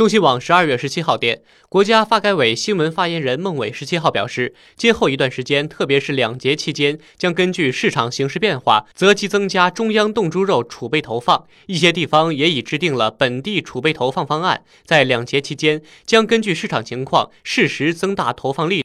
中新网十二月十七号电，国家发改委新闻发言人孟伟十七号表示，今后一段时间，特别是两节期间，将根据市场形势变化，择机增加中央冻猪肉储备投放。一些地方也已制定了本地储备投放方案，在两节期间，将根据市场情况适时增大投放力。